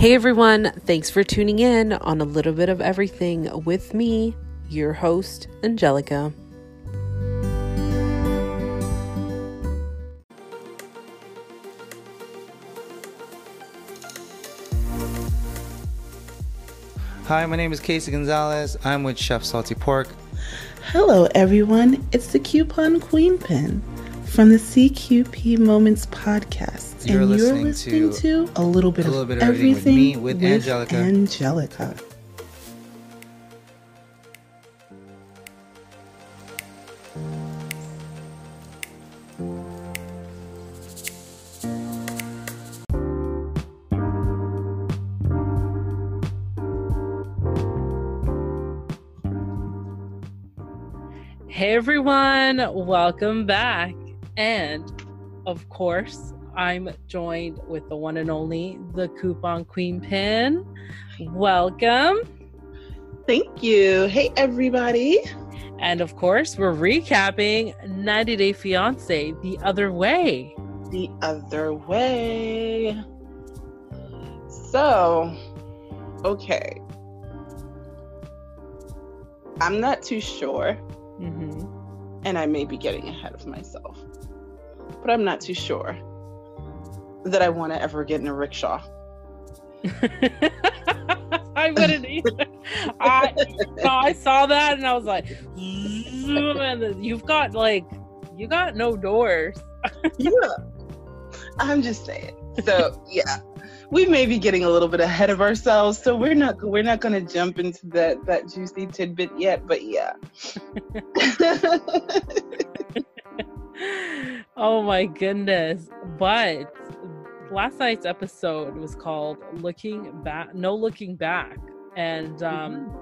Hey everyone, thanks for tuning in on a little bit of everything with me, your host, Angelica. Hi, my name is Casey Gonzalez. I'm with Chef Salty Pork. Hello, everyone. It's the Coupon Queen Pin from the CQP Moments podcast. You're and listening you're listening to to, a little bit, A Little of, Bit of Everything with everything me, with Angelica. Angelica. Hey everyone, welcome back. And of course, I'm joined with the one and only, the Coupon Queen Pin. Welcome. Thank you. Hey, everybody. And of course, we're recapping 90 Day Fiance the other way. The other way. So, okay. I'm not too sure, hmm and I may be getting ahead of myself, but I'm not too sure that I want to ever get in a rickshaw. I wouldn't either. I, no, I saw that and I was like, zoom, and then you've got like, you got no doors. yeah. I'm just saying. So yeah, we may be getting a little bit ahead of ourselves. So we're not we're not going to jump into that that juicy tidbit yet. But yeah. oh my goodness. But last night's episode was called Looking Back, No Looking Back. And um,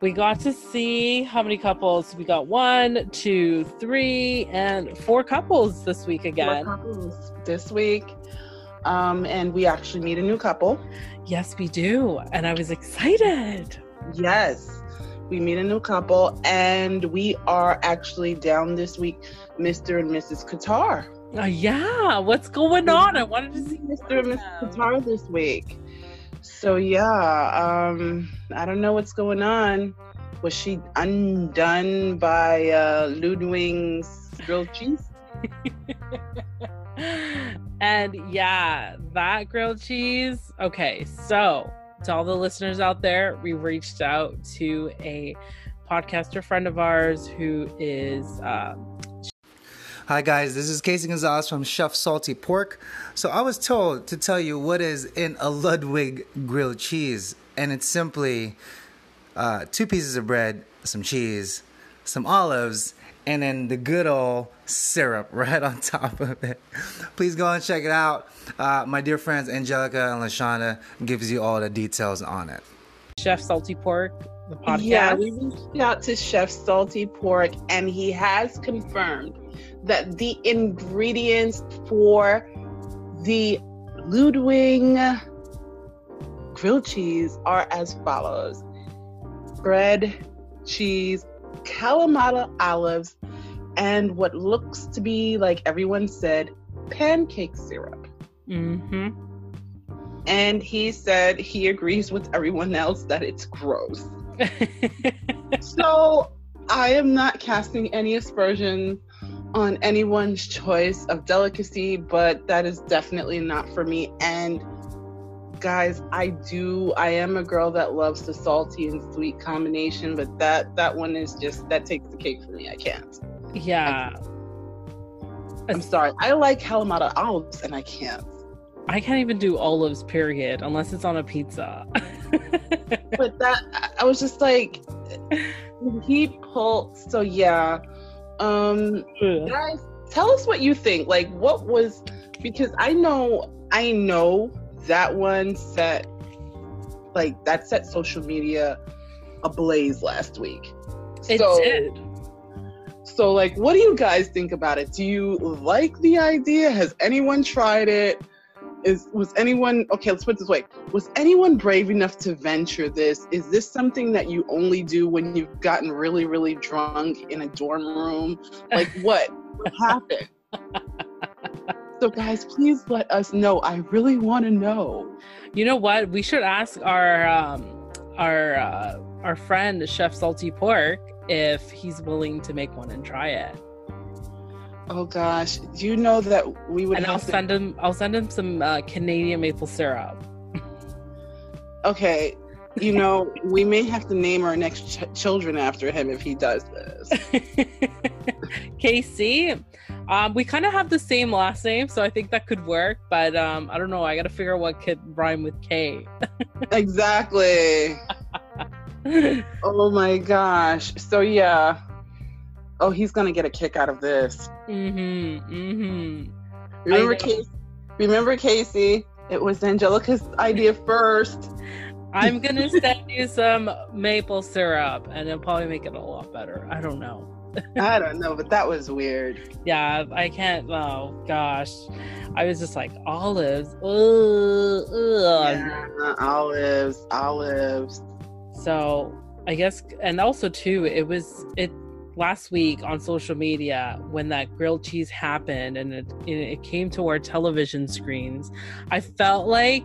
we got to see how many couples we got one, two, three, and four couples this week again. Four couples this week, um, and we actually meet a new couple. Yes, we do. And I was excited. Yes. We meet a new couple, and we are actually down this week, Mr. and Mrs. Qatar. Uh, yeah, what's going on? I wanted to see Mr. and Mrs. Qatar this week. So yeah, um, I don't know what's going on. Was she undone by uh, Ludwig's grilled cheese? and yeah, that grilled cheese. Okay, so to all the listeners out there, we reached out to a podcaster friend of ours who is um, Hi, guys. This is Casey Gonzalez from Chef Salty Pork. So, I was told to tell you what is in a Ludwig grilled cheese, and it's simply uh, two pieces of bread, some cheese, some olives, and then the good old syrup right on top of it. Please go and check it out. Uh, my dear friends Angelica and Lashonda gives you all the details on it. Chef Salty Pork, the podcast. Yeah, we reached out to Chef Salty Pork, and he has confirmed that the ingredients for the Ludwig grilled cheese are as follows bread, cheese, Kalamata olives, and what looks to be, like everyone said, pancake syrup. Mm-hmm. And he said he agrees with everyone else that it's gross. So I am not casting any aspersion on anyone's choice of delicacy, but that is definitely not for me. And guys, I do I am a girl that loves the salty and sweet combination, but that that one is just that takes the cake for me. I can't. yeah, I'm sorry. I like Kalamata olives and I can't. I can't even do olives, period, unless it's on a pizza. But that I- I was just like he pulled so yeah. Um guys tell us what you think. Like what was because i know i know that one set like that set social media ablaze last week. It so did. so like what do you guys think about it? Do you like the idea? Has anyone tried it is was anyone okay let's put it this way was anyone brave enough to venture this is this something that you only do when you've gotten really really drunk in a dorm room like what what happened So, guys, please let us know. I really want to know. You know what? We should ask our um, our uh, our friend Chef Salty Pork if he's willing to make one and try it. Oh gosh, do you know that we would? And I'll to- send him. I'll send him some uh, Canadian maple syrup. Okay, you know we may have to name our next ch- children after him if he does this. Casey, Um, we kind of have the same last name, so I think that could work. But um, I don't know. I got to figure out what could rhyme with K. exactly. Oh my gosh. So yeah. Oh, he's gonna get a kick out of this. mm-hmm. Mm-hmm. Remember. Casey? Remember Casey? It was Angelica's idea first. I'm gonna send you some maple syrup, and it'll probably make it a lot better. I don't know. I don't know, but that was weird. Yeah, I can't. Oh gosh, I was just like olives. Ugh, ugh. Yeah, olives, olives. So I guess, and also too, it was it last week on social media when that grilled cheese happened and it it came to our television screens. I felt like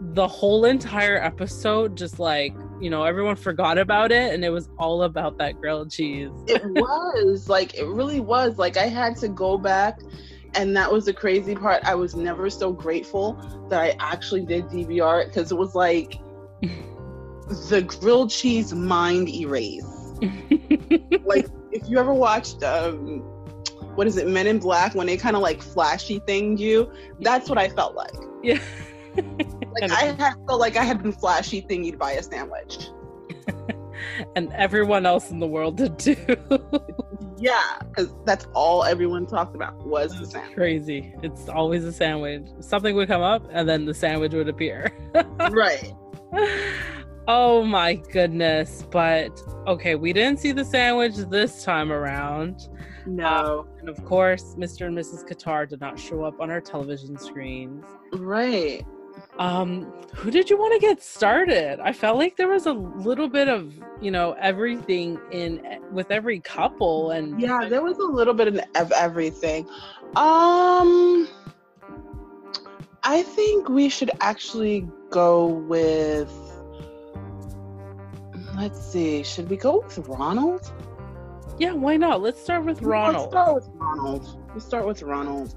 the whole entire episode just like you know everyone forgot about it and it was all about that grilled cheese It was like it really was. Like I had to go back and that was the crazy part. I was never so grateful that I actually did DVR because it was like the grilled cheese mind erase. like if you ever watched um what is it men in black when they kind of like flashy thinged you? That's what i felt like. Yeah. Like i had felt like i had been flashy thingied by a sandwich. And everyone else in the world did too. Yeah because that's all everyone talked about was the sandwich. Crazy. It's always a sandwich. Something would come up and then the sandwich would appear. Right oh my goodness but okay we didn't see the sandwich this time around. No. And of course mr and mrs qatar did not show up on our television screens. Right. Um who did you want to get started? I felt like there was a little bit of you know everything in with every couple and yeah there was a little bit of of everything. Um i think we should actually go with let's see should we go with ronald yeah why not let's start with ronald Let's start with Ronald. Let's start with Ronald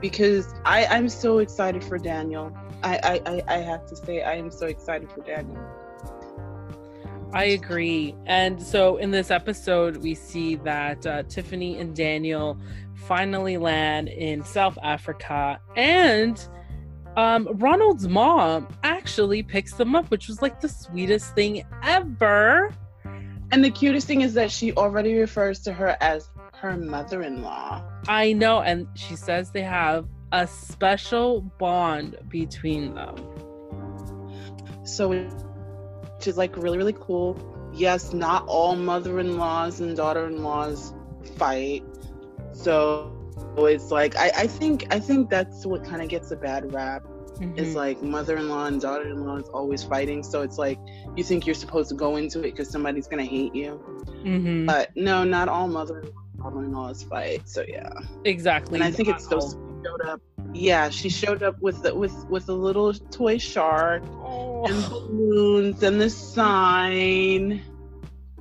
because I I'm so excited for Daniel. I I I, I have to say I am so excited for Daniel. I agree. And so in this episode, we see that uh, Tiffany and Daniel finally land in South Africa, and um, Ronald's mom actually picks them up, which was like the sweetest thing ever. And the cutest thing is that she already refers to her as her mother-in-law. I know, and she says they have a special bond between them. So which is like really really cool. Yes, not all mother-in-laws and daughter-in-laws fight. So it's like I, I think I think that's what kind of gets a bad rap. It's Mhm. like mother-in-law and daughter-in-law is always fighting. So it's like you think you're supposed to go into it because somebody's gonna hate you. Mhm. But no, not all mother-in-law daughter-in-laws fight. So yeah, exactly. and I think it's she showed up. Yeah, she showed up with the, with with a little toy shark Oh, and balloons and the sign.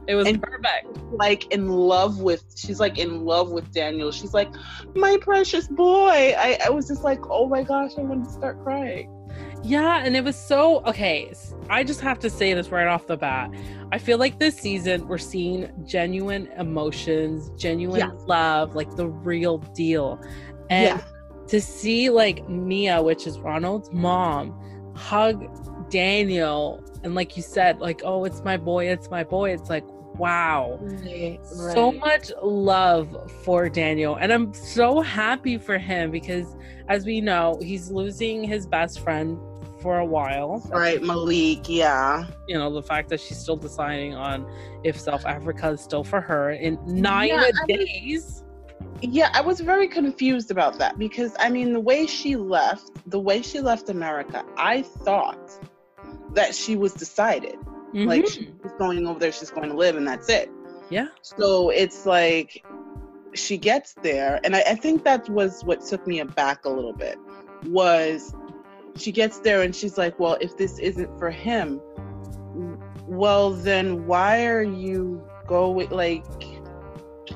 It was and- perfect. Like in love with, she's like in love with Daniel. She's like, my precious boy. I, I was just like, oh my gosh, I wanted to start crying. Yeah, and it was so okay. I just have to say this right off the bat. I feel like this season we're seeing genuine emotions, genuine Yeah. love, like the real deal. And yeah, to see like Mia, which is Ronald's mom, hug Daniel and like you said, like, oh, it's my boy, it's my boy. It's like, wow. So much love for Daniel. And I'm so happy for him because as we know, he's losing his best friend for a while. Right, Malik. Yeah. You know, the fact that she's still deciding on if South Africa is still for her in nine Yeah, I mean- days. Yeah, I was very confused about that because I mean, the way she left, the way she left America, I thought that she was decided. Like Mhm. she's going over there, she's going to live, and that's it. yeah. So it's like, she gets there, and I, I think that was what took me aback a little bit. Was she gets there and she's like, "Well, if this isn't for him, well then why are you going like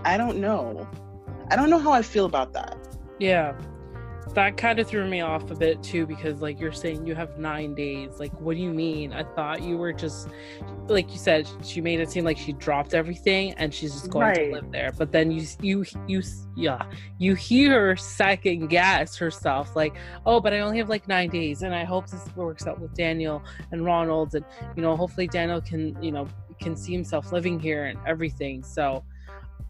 I don't know. I don't know how I feel about that. Yeah. That kind of threw me off a bit too because like you're saying you have 9 days. Like what do you mean? I thought you were just like you said she made it seem like she dropped everything and she's just going right. to live there. But then you you you yeah, you hear second guess herself like, "Oh, but I only have like 9 days and I hope this works out with Daniel and Ronald and you know, hopefully Daniel can, you know, can see himself living here and everything." So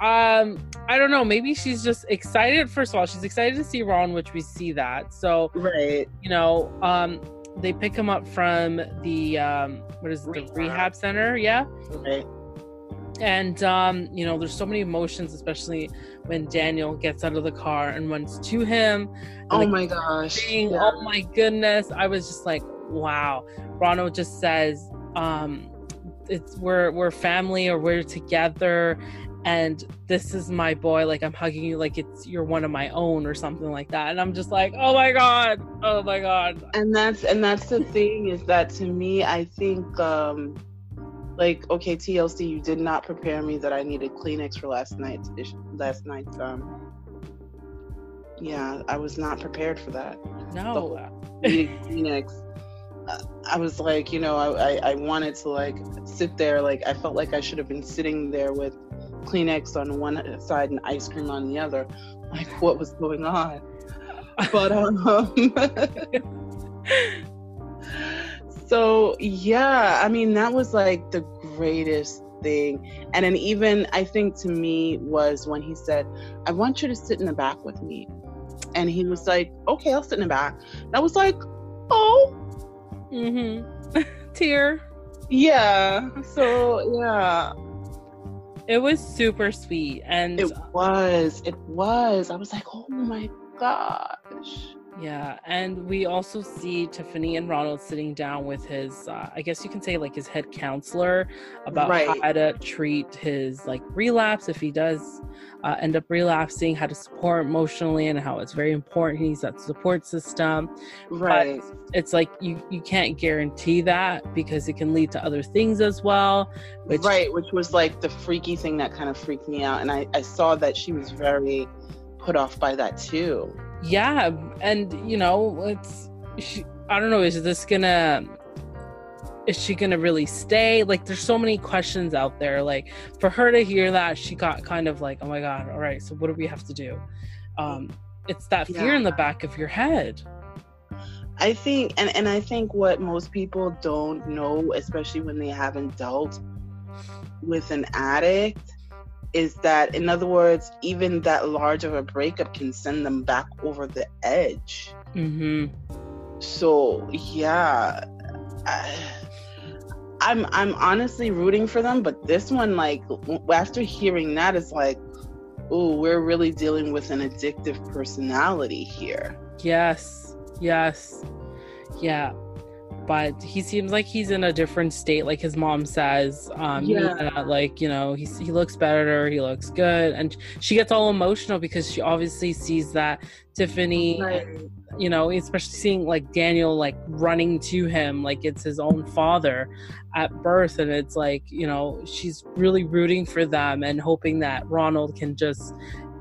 um i don't know. Maybe she's just excited. First of all she's excited to see ron which we see that. So right. you know um they pick him up from the um what is it the rehab. center? Yeah. Right. And um you know there's so many emotions especially when daniel gets out of the car and runs to him. Oh my gosh. yeah. oh my goodness. I was just like wow. Ronald just says um it's we're we're family or we're together and this is my boy like i'm hugging you like it's you're one of my own or something like that. And i'm just like oh my god oh my god. And that's and that's the thing is that to me i think um like okay tlc you did not prepare me that i needed kleenex for last night's last night's um yeah i was not prepared for that. No. Kleenex I was like, you know, I, I wanted to like sit there. Like, I felt like I should have been sitting there with Kleenex on one side and ice cream on the other. Like, what was going on? But um, so yeah, I mean, that was like the greatest thing. And then even I think to me was when he said, "I want you to sit in the back with me," and he was like, "Okay, I'll sit in the back." And I was like, "Oh." Mm-hmm. Tear. Yeah. So yeah. It was super sweet. And it was. It was. I was like, oh my gosh. Yeah, and we also see Tiffany and Ronald sitting down with his, uh, I guess you can say like his head counselor about right. how to treat his like relapse if he does uh, end up relapsing, how to support emotionally, and how it's very important he needs that support system. Right. But it's like you you can't guarantee that because it can lead to other things as well. Which, right, which was like the freaky thing that kind of freaked me out, and I I saw that she was very put off by that too yeah and you know it's she, i don't know is this gonna is she gonna really stay? Like there's so many questions out there. Like for her to hear that she got kind of like oh my god all right so what do we have to do? Um it's that fear yeah. in the back of your head. I think and, and i think what most people don't know especially when they haven't dealt with an addict is that, in other words, even that large of a breakup can send them back over the edge. Mm-hmm. So yeah, I, I'm I'm honestly rooting for them, but this one, like after hearing that, is like, oh, we're really dealing with an addictive personality here. Yes, yes, yeah but he seems like he's in a different state like his mom says um yeah. like you know he's, he looks better he looks good and she gets all emotional because she obviously sees that tiffany right. you know especially seeing like daniel like running to him like it's his own father at birth and it's like you know she's really rooting for them and hoping that ronald can just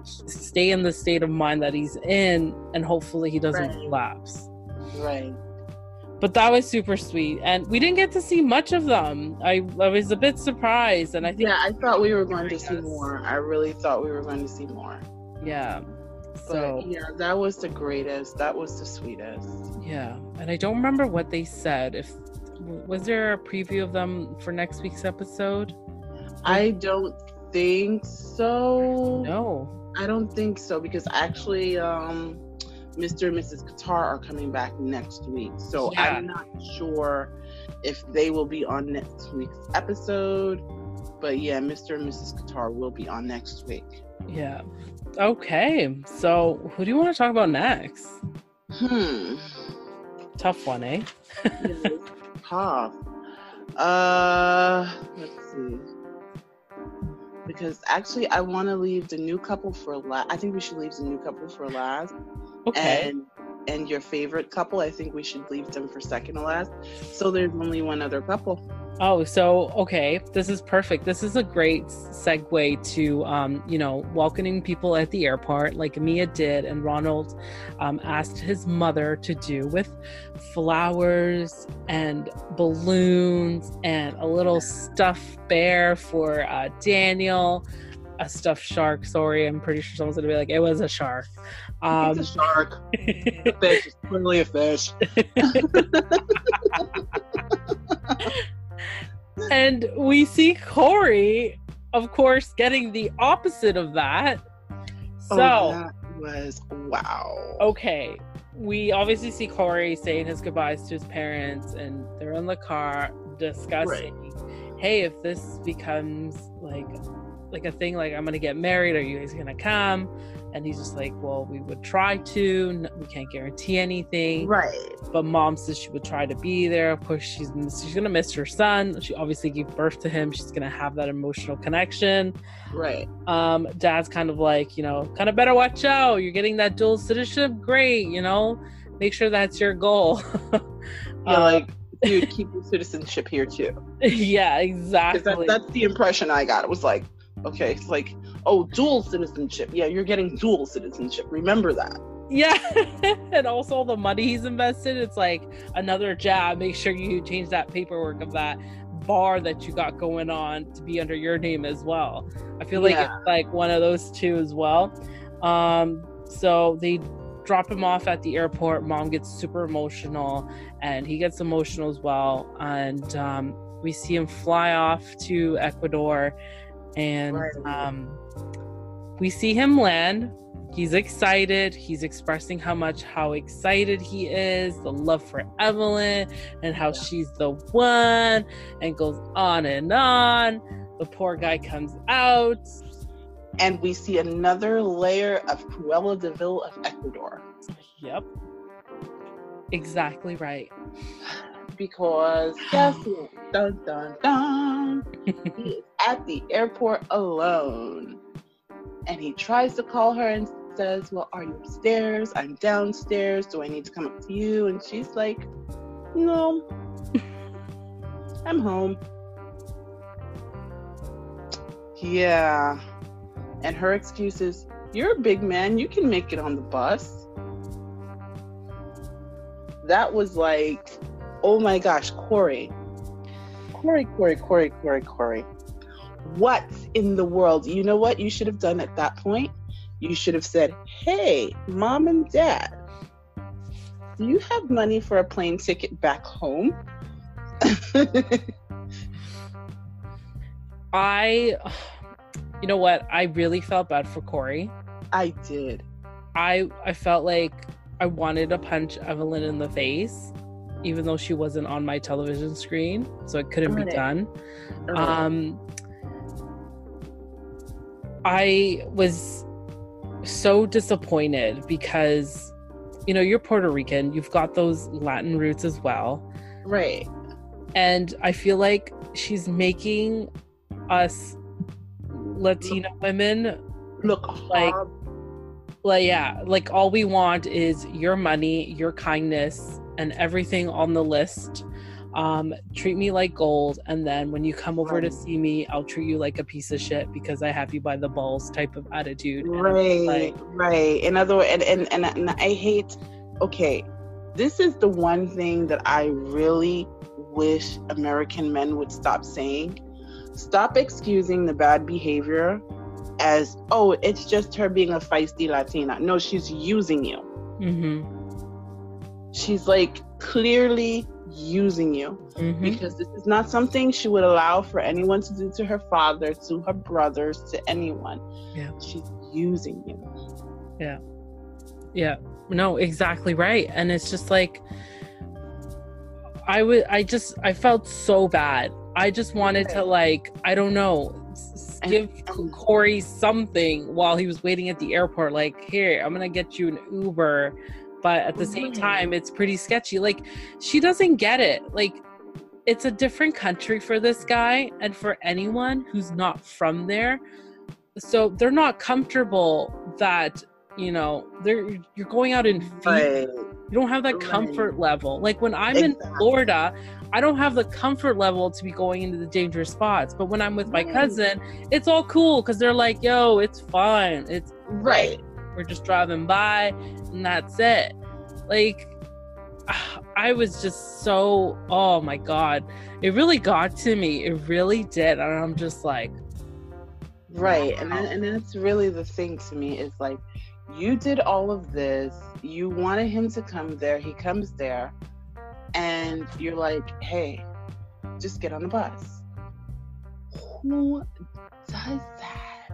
stay in the state of mind that he's in and hopefully he doesn't right. collapse right but that was super sweet. And we didn't get to see much of them. I, I was a bit surprised and i think yeah i thought we were going to see more. I really thought we were going to see more. Yeah. So but, yeah that was the greatest. That was the sweetest. Yeah. And i don't remember what they said. If was there a preview of them for next week's episode? I don't think so. No. I don't think so because actually um Mr. and Mrs. Qatar are coming back next week. So yeah. I'm not sure if they will be on next week's episode. But yeah, Mr. and Mrs. Qatar will be on next week. Yeah. Okay. So who do you want to talk about next? Hmm. Tough one, eh? tough. Uh let's see. because actually I want to leave the new couple for last. I think we should leave the new couple for last. Okay. And and your favorite couple, I think we should leave them for second to last. So there's only one other couple. Oh, so okay, this is perfect. This is a great segue to, um, you know, welcoming people at the airport, like Mia did, and Ronald um, asked his mother to do with flowers and balloons and a little stuffed bear for uh, Daniel, a stuffed shark. Sorry, I'm pretty sure someone's gonna be like, it was a shark. Um, it's a shark. a fish. It's clearly a fish. and we see Corey, of course, getting the opposite of that. So, oh, that was wow. okay, we obviously see Corey saying his goodbyes to his parents, and they're in the car discussing, hey, if this becomes like like a thing, like I'm gonna get married, are you guys gonna come? And he's just like, well, we would try to. We can't guarantee anything. Right. But mom says she would try to be there. Of course, she's she's gonna miss her son. She obviously gave birth to him. She's gonna have that emotional connection. Right. Um, dad's kind of like, you know, kind of better watch out. You're getting that dual citizenship. Great, you know, make sure that's your goal. Yeah, Uh, like, dude, keep your citizenship here too. yeah, exactly. that, that's the impression I got. It was like, okay, it's like, oh, dual citizenship. Yeah, you're getting dual citizenship. Remember that. Yeah, and also all the money he's invested. It's like another jab. Make sure you change that paperwork of that bar that you got going on to be under your name as well. I feel like Yeah. it's like one of those two as well. Um, so they drop him off at the airport. Mom gets super emotional, and he gets emotional as well. And um, we see him fly off to Ecuador, and um, we see him land. He's excited. He's expressing how much how excited he is the love for evelin and how she's the one and goes on and on. The poor guy comes out. And we see another layer of Cruella de Vil of Ecuador. yep. Exactly right. Because what? Dun dun dun. He is at the airport alone. And he tries to call her and says, Well, are you upstairs? I'm downstairs. Do I need to come up to you? And she's like, No. I'm home. Yeah. And her excuse is, You're a big man. You can make it on the bus. That was like, oh my gosh, Corey. Corey, Corey, Corey, Corey, Corey. What in the world? You know what you should have done at that point? You should have said, Hey, mom and dad, do you have money for a plane ticket back home? i you know what i really felt bad for corey I did. i i felt like i wanted to punch evelin in the face even though she wasn't on my television screen so it couldn't be done. Um i was so disappointed because you know you're puerto rican you've got those latin roots as well. Right. and i feel like she's making us latina women Look, Like- like yeah like all we want is your money your kindness and everything on the list. Um treat me like gold and then when you come over to see me i'll treat you like a piece of shit because i have you by the balls type of attitude right like right in other words and, and and and i hate okay this is the one thing that i really wish american men would stop saying. Stop excusing the bad behavior as oh it's just her being a feisty latina. No she's using you. Mhm, she's like clearly using you mhm. because this is not something she would allow for anyone to do to her father, to her brothers, to anyone. Yeah. She's using you. Yeah, Yeah. no, exactly right. And it's just like I would I just I felt so bad. I just wanted to like I don't know give Corey something while he was waiting at the airport like here I'm going to get you an Uber but at the same mm-hmm. time it's pretty sketchy like she doesn't get it like it's a different country for this guy and for anyone who's not from there. So they're not comfortable that, you know, they're you're going out in feet. Right. You don't have that Right. comfort level. Like when I'm in Florida, I don't have the comfort level to be going into the dangerous spots. But when I'm with my cousin, it's all cool because they're like, yo, it's fine. It's Right. We're just driving by and that's it. Like I was just so oh my god. It really got to me. It really did. And I'm just like, Right. And then, and that's really the thing to me is like you did all of this. You wanted him to come there. He comes there. And you're like, hey, just get on the bus. Who does that?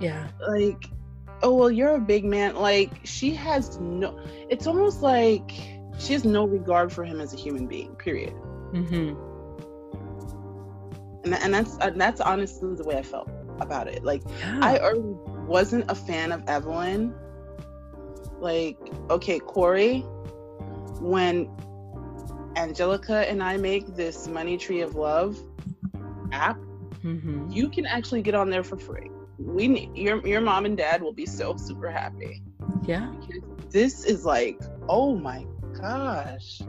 yeah. Like, oh, well, you're a big man. Like, she has no, it's almost like she has no regard for him as a human being, period. hmm And, and that's and that's honestly the way I felt about it. Like, Yeah. I already wasn't a fan of Evelin. Like, okay, Corey, when Angelica and I make this Money Tree of Love app, hmm you can actually get on there for free. We need your your mom and dad will be so super happy. Yeah. This is like, oh my gosh.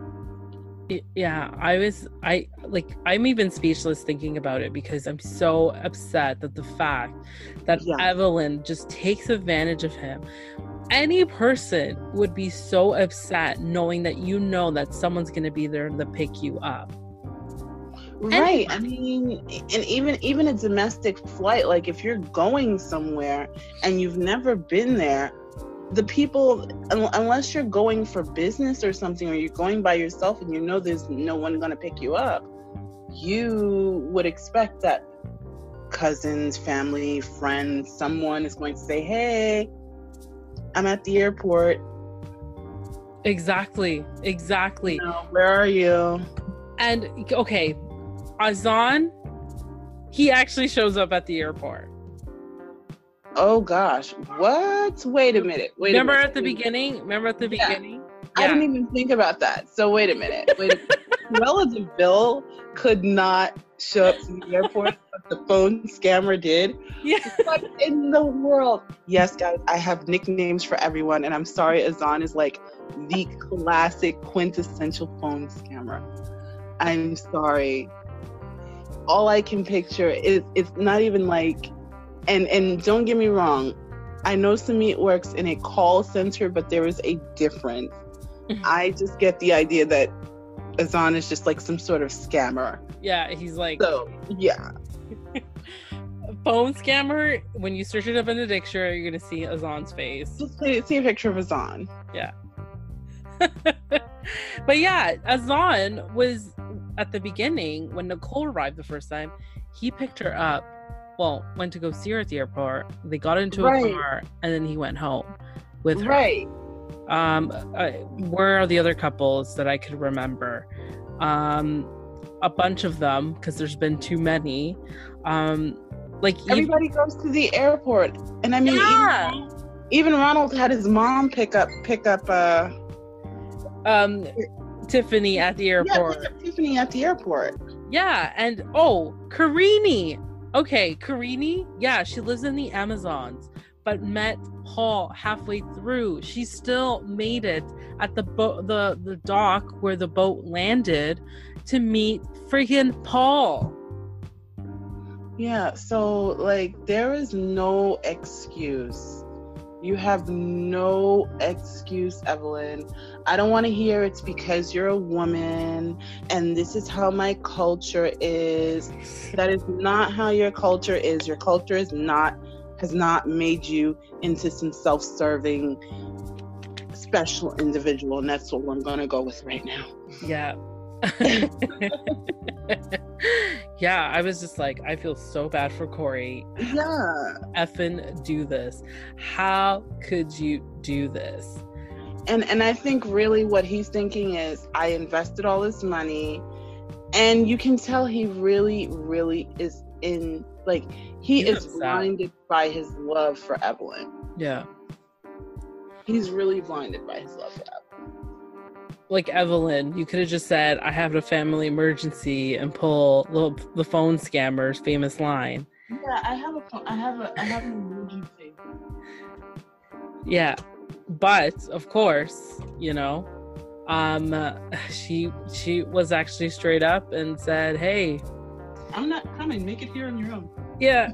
Yeah, I was I like I'm even speechless thinking about it because I'm so upset that the fact that Yeah. Evelin just takes advantage of him. Any person would be so upset knowing that you know that someone's going to be there to pick you up. Right. I mean, and even even a domestic flight, like if you're going somewhere and you've never been there, the people un- unless you're going for business or something or you're going by yourself and you know there's no one going to pick you up, you would expect that cousins, family, friends, someone is going to say, "Hey, I'm at the airport. Exactly. Exactly. You know, where are you?" And okay, Azan he actually shows up at the airport. Oh gosh. What? Wait a minute. Wait Remember minute. at the beginning? Remember at the Yeah. beginning? I didn't even think about that. So wait a minute. Wait. a minute. Cruella de Vil could not show up to the airport, but the phone scammer did. Yeah. What in the world? Yes, guys, I have nicknames for everyone, and I'm sorry, Azan is like the classic quintessential phone scammer. I'm sorry. All I can picture is it's not even like, and and don't get me wrong, I know some Sumit works in a call center, but there is a difference. Mhm. I just get the idea that Azan is just like some sort of scammer. Yeah, he's like So yeah, phone scammer. When you search it up in the dictionary, you're gonna see Azan's face. just see, see a picture of Azan. Yeah. but yeah, Azan was at the beginning when Nicole arrived the first time. He picked her up. Well, went to go see her at the airport. They got into Right. a car, and then he went home with her. Right. Um, uh, where are the other couples that I could remember? Um, a bunch of them because there's been too many. Um, like even, Everybody goes to the airport, and I mean, Yeah. even, even Ronald had his mom pick up pick up uh um, Tiffany at the yeah, airport. pick up Tiffany at the airport. Yeah, and oh, Karini. Okay, Karini. Yeah, she lives in the Amazons, but met Paul halfway through. She still made it at the boat, the the dock where the boat landed, to meet freaking Paul. Yeah, so like there is no excuse. You have no excuse, Evelin. I don't want to hear it's because you're a woman and this is how my culture is. That is not how your culture is. Your culture is not has not made you into some self-serving special individual and that's what I'm going to go with right now. Yeah. yeah, I was just like, I feel so bad for Corey. Yeah. Effin do this. How could you do this? and and I think really what he's thinking is I invested all this money and you can tell he really really is in like he He's is upset. blinded by his love for Evelin. Yeah. He's really blinded by his love for Evelin. Like Evelin, you could have just said, "I have a family emergency," and pull the, the phone scammer's famous line. Yeah, I have a, I have a, I have an emergency. Yeah, but of course, you know, um, uh, she she was actually straight up and said, "Hey, I'm not coming. Make it here on your own." Yeah.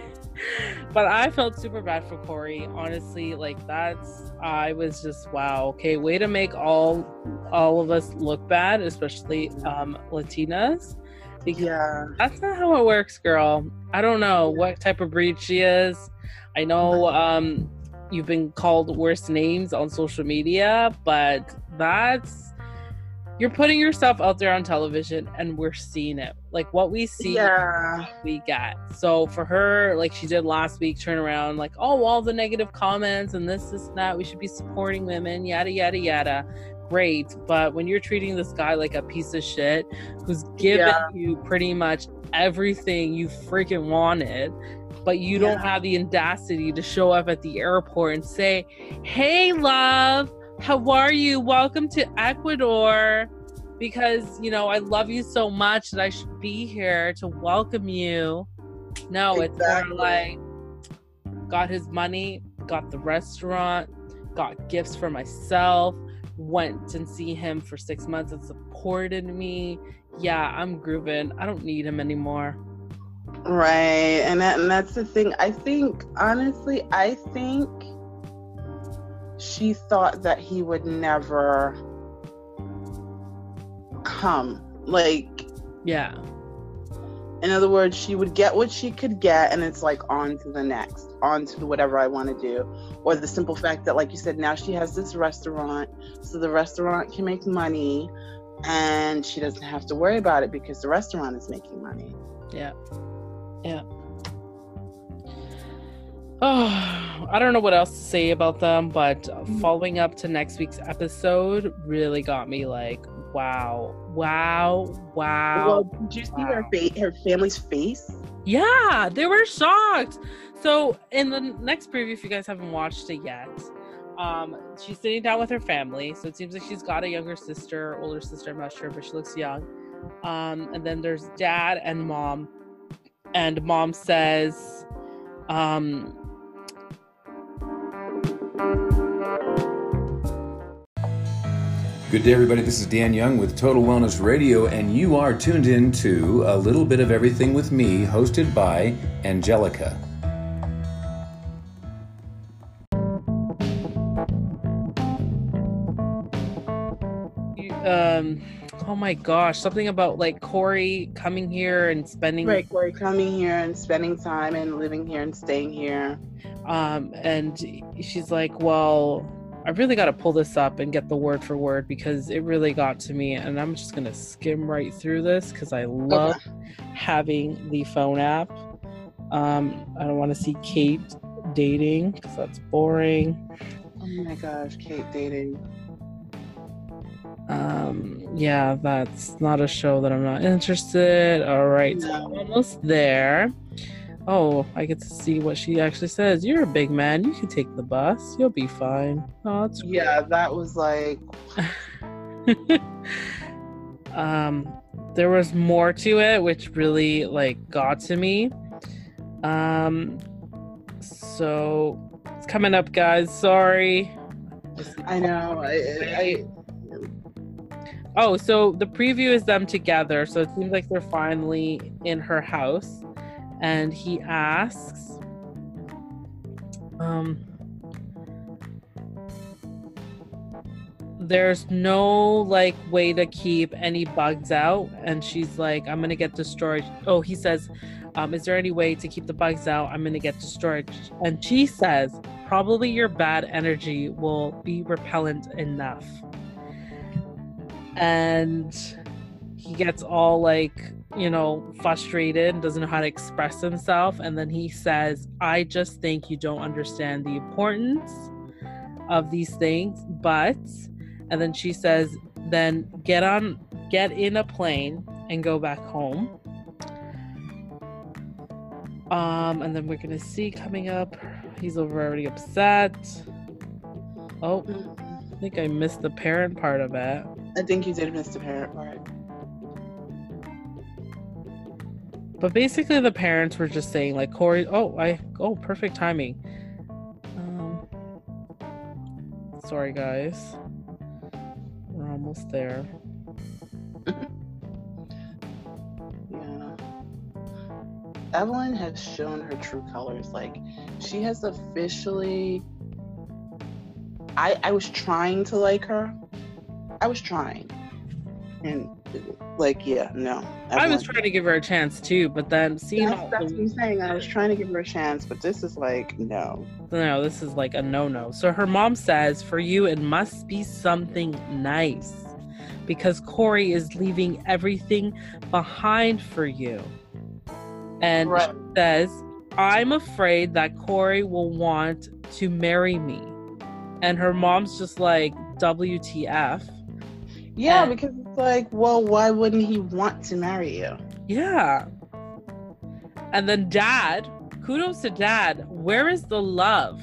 but I felt super bad for Corey. Honestly, like that's I was just wow. Okay, way to make all all of us look bad, especially um Latinas. Because yeah, that's not how it works, girl. I don't know what type of breed she is. I know um you've been called worse names on social media, but that's you're putting yourself out there on television and we're seeing it. Like what we see yeah. we get. So for her like she did last week turn around like oh all the negative comments and this is that. We should be supporting women yada yada yada. Great. But when you're treating this guy like a piece of shit who's given yeah. you pretty much everything you freaking wanted but you yeah. don't have the audacity to show up at the airport and say hey love how are you? Welcome to Ecuador. Because, you know, I love you so much that I should be here to welcome you. No, exactly. it's more like got his money, got the restaurant, got gifts for myself, went and see him for six months and supported me. Yeah, I'm grooving. I don't need him anymore. Right. And, that, and that's the thing. I think, honestly, I think she thought that he would never come. Like, yeah. In other words, she would get what she could get, and it's like on to the next, on to whatever I want to do. Or the simple fact that, like you said, now she has this restaurant, so the restaurant can make money, and she doesn't have to worry about it because the restaurant is making money. Yeah. Yeah. Oh, I don't know what else to say about them, but following up to next week's episode really got me like, wow, wow, wow. Well, did you see wow. her fa- her family's face? Yeah, they were shocked. So in the next preview, if you guys haven't watched it yet, um, she's sitting down with her family. So it seems like she's got a younger sister, older sister, I'm not sure, but she looks young. Um, and then there's dad and mom, and mom says, um, Good day, everybody. This is Dan Young with Total Wellness Radio, and you are tuned in to A Little Bit of Everything with me, hosted by Angelica. Um, oh my gosh, something about like Corey coming here and spending right, Corey coming here and spending time and living here and staying here. Um, and she's like, well I really got to pull this up and get the word for word because it really got to me. And I'm just going to skim right through this because I love okay. having the phone app. Um, I don't want to see Kate dating because that's boring. Oh my gosh, Kate dating. Um, yeah, that's not a show that I'm not interested. All right, no. so almost there oh, I get to see what she actually says. You're a big man. You can take the bus. You'll be fine. Oh, it's yeah. That was like. um, there was more to it, which really like got to me. Um, so it's coming up, guys. Sorry. I know. I, I Oh, so the preview is them together. So it seems like they're finally in her house. And he asks um there's no like way to keep any bugs out? And she's like i'm gonna get destroyed. Oh he says um, is there any way to keep the bugs out? I'm gonna get destroyed. And she says probably your bad energy will be repellent enough and he gets all like you know, frustrated and doesn't know how to express himself. And then he says, I just think you don't understand the importance of these things. But, and then she says, then get on, get in a plane and go back home. Um, and then we're gonna see coming up, he's already upset. Oh, I think I missed the parent part of it. I think you did miss the parent part. But basically, the parents were just saying like Corey. Oh, I oh perfect timing. Um, sorry guys, we're almost there. Yeah. Evelin has shown her true colors. Like she has officially I I was trying to like her. I was trying. And like yeah, no. I was trying to give her a chance too, but then seeing that's, all that's what the I'm saying. I was trying to give her a chance, but this is like no. no, this is like a no-no. So her mom says, "For you, it must be something nice, because Corey is leaving everything behind for you." And Right. she says, "I'm afraid that Corey will want to marry me," and her mom's just like, "WTF?" Yeah, And- because it's like, well, why wouldn't he want to marry you? Yeah. And then dad, kudos to dad. Where is the love?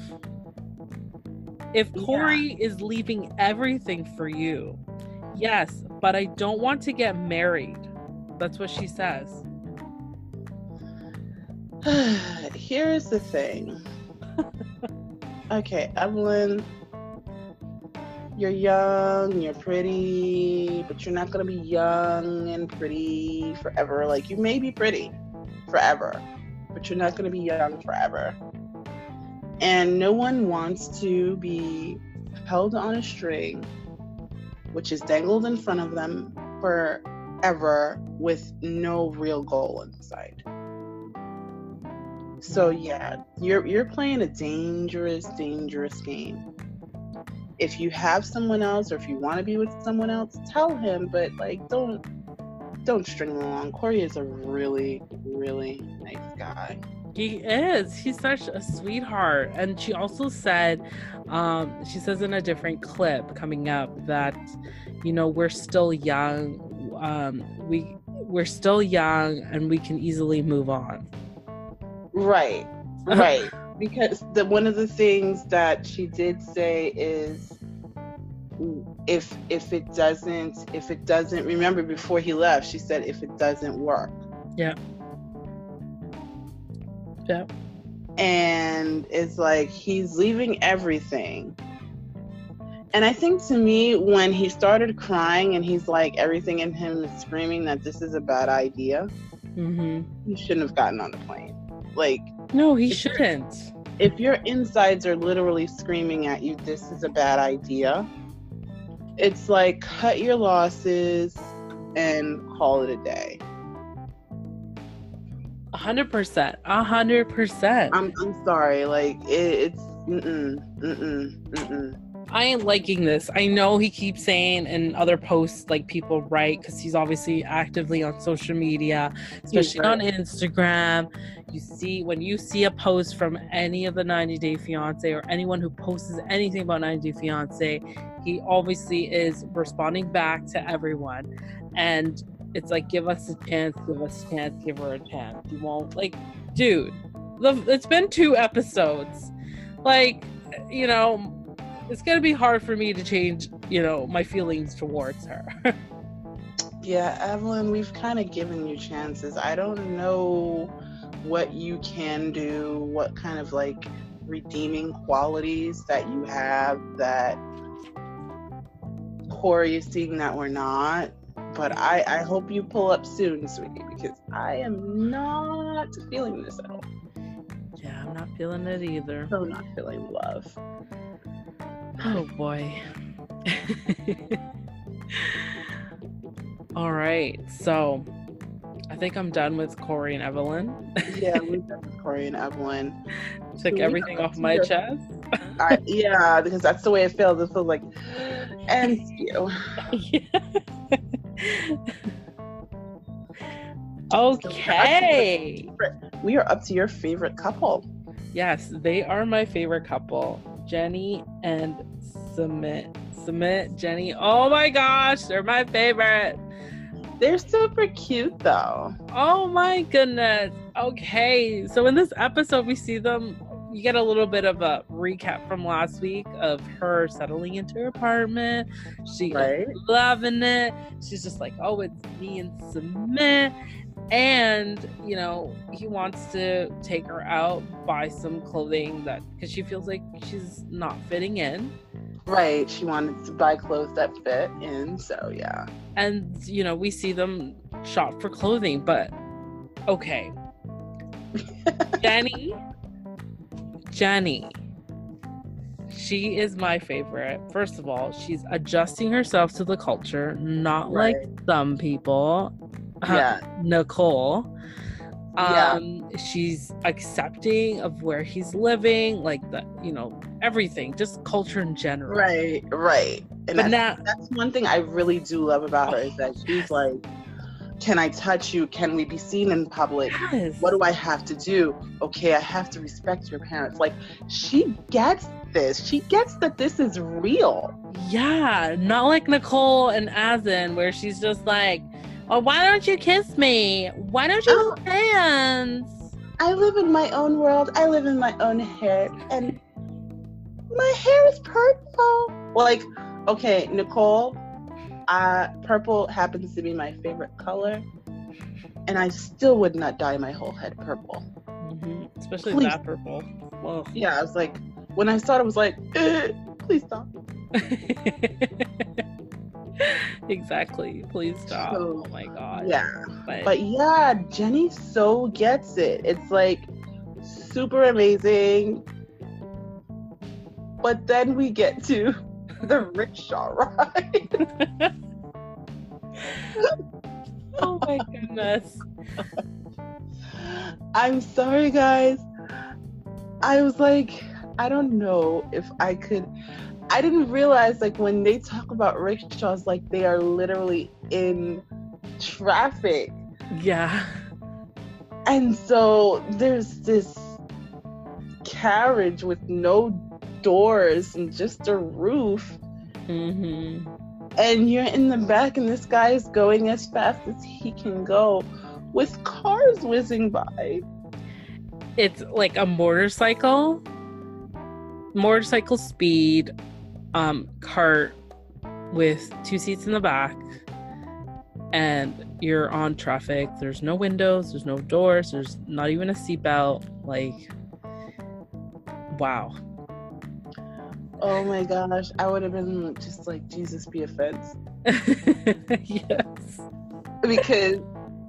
If Yeah. Corey is leaving everything for you, yes, but I don't want to get married. That's what she says. Here's the thing. okay, Evelin, you're young, you're pretty, but you're not gonna be young and pretty forever. Like you may be pretty forever, but you're not gonna be young forever. And no one wants to be held on a string, which is dangled in front of them forever with no real goal in sight. So yeah, you're you're playing a dangerous, dangerous game. If you have someone else or if you want to be with someone else, tell him, but like don't don't string him along. Corey is a really, really nice guy. He is. He's such a sweetheart. And she also said, um, she says in a different clip coming up that, you know, we're still young. Um, we we're still young and we can easily move on. Right. Right. because the one of the things that she did say is if if it doesn't if it doesn't remember before he left, she said if it doesn't work. Yeah. Yeah. And it's like he's leaving everything. And I think to me, when he started crying and he's like, everything in him is screaming that this is a bad idea, hmm he shouldn't have gotten on the plane. Like, No, he shouldn't. if your insides are literally screaming at you, this is a bad idea, it's like cut your losses and call it a day. A hundred percent. A hundred percent. I'm, I'm sorry. Like, it, it's, mm-mm, mm-mm, mm-mm. I ain't liking this. I know he keeps saying in other posts, like people write, because he's obviously actively on social media, especially on. Instagram. You see, when you see a post from any of the 90 Day Fiance or anyone who posts anything about 90 Day Fiance, he obviously is responding back to everyone. And it's like, give us a chance, give us a chance, give her a chance. You won't, like, dude, the, it's been two episodes. Like, you know, it's gonna be hard for me to change, you know, my feelings towards her. Yeah, Evelin, we've kind of given you chances. I don't know what you can do, what kind of like redeeming qualities that you have that Corey is seeing that we're not. But I, I hope you pull up soon, sweetie, because I am not feeling this at all. yeah, I'm not feeling it either. So not feeling love. Oh boy. All right, so I think I'm done with Corey and Evelin. Yeah, we've done with Corey and Evelin. Took we everything off my chest. I, yeah, because that's the way it feels. It feels like, and you. okay. We are up to your favorite couple. Yes, they are my favorite couple, Jenny and Sumit. Sumit, Jenny. Oh my gosh, they're my favorite. They're super cute though. Oh my goodness. Okay, so in this episode, we see them you get a little bit of a recap from last week of her settling into her apartment. She Right. loving it. She's just like, oh, it's me and Sumit. And, you know, he wants to take her out, buy some clothing that, because she feels like she's not fitting in. Right. She wanted to buy clothes that fit in. So yeah. And, you know, we see them shop for clothing, but okay. Jenny, Jenny, she is my favorite. First of all, she's adjusting herself to the culture, not like some people. Uh, Yeah. Nicole. Yeah. Um, she's accepting of where he's living, like the, you know, everything, just culture in general. Right. Right. And But that's, now, that's one thing I really do love about her is that she's like, can I touch you? Can we be seen in public? yes. What do I have to do? Okay, I have to respect your parents. Like, she gets this. She gets that this is real. Yeah, not like Nicole and Azan, where she's just like, "Oh, why don't you kiss me? Why don't you Oh. hands?" I live in my own world. I live in my own hair, and my hair is purple. Like, okay, Nicole, uh, purple happens to be my favorite color, and I still would not dye my whole head purple. Mhm, Especially Please. that purple. Well, Yeah, I was like, when I saw it, I was like, eh, please stop. exactly. Please stop. So, oh my god. Yeah. But, But yeah, Jenny so gets it. It's like super amazing. But then we get to the rickshaw ride. oh my goodness. I'm sorry, guys. I was like, I don't know if I could. I didn't realize, like, when they talk about rickshaws, like, they are literally in traffic. Yeah. And so there's this carriage with no doors and just a roof. hmm And you're in the back, and this guy is going as fast as he can go with cars whizzing by. It's like a motorcycle, motorcycle speed, um, cart with two seats in the back, and you're on traffic. There's no windows, there's no doors, there's not even a seatbelt. Like, wow. Oh my gosh, I would have been just like, Jesus be offense. yes. Because,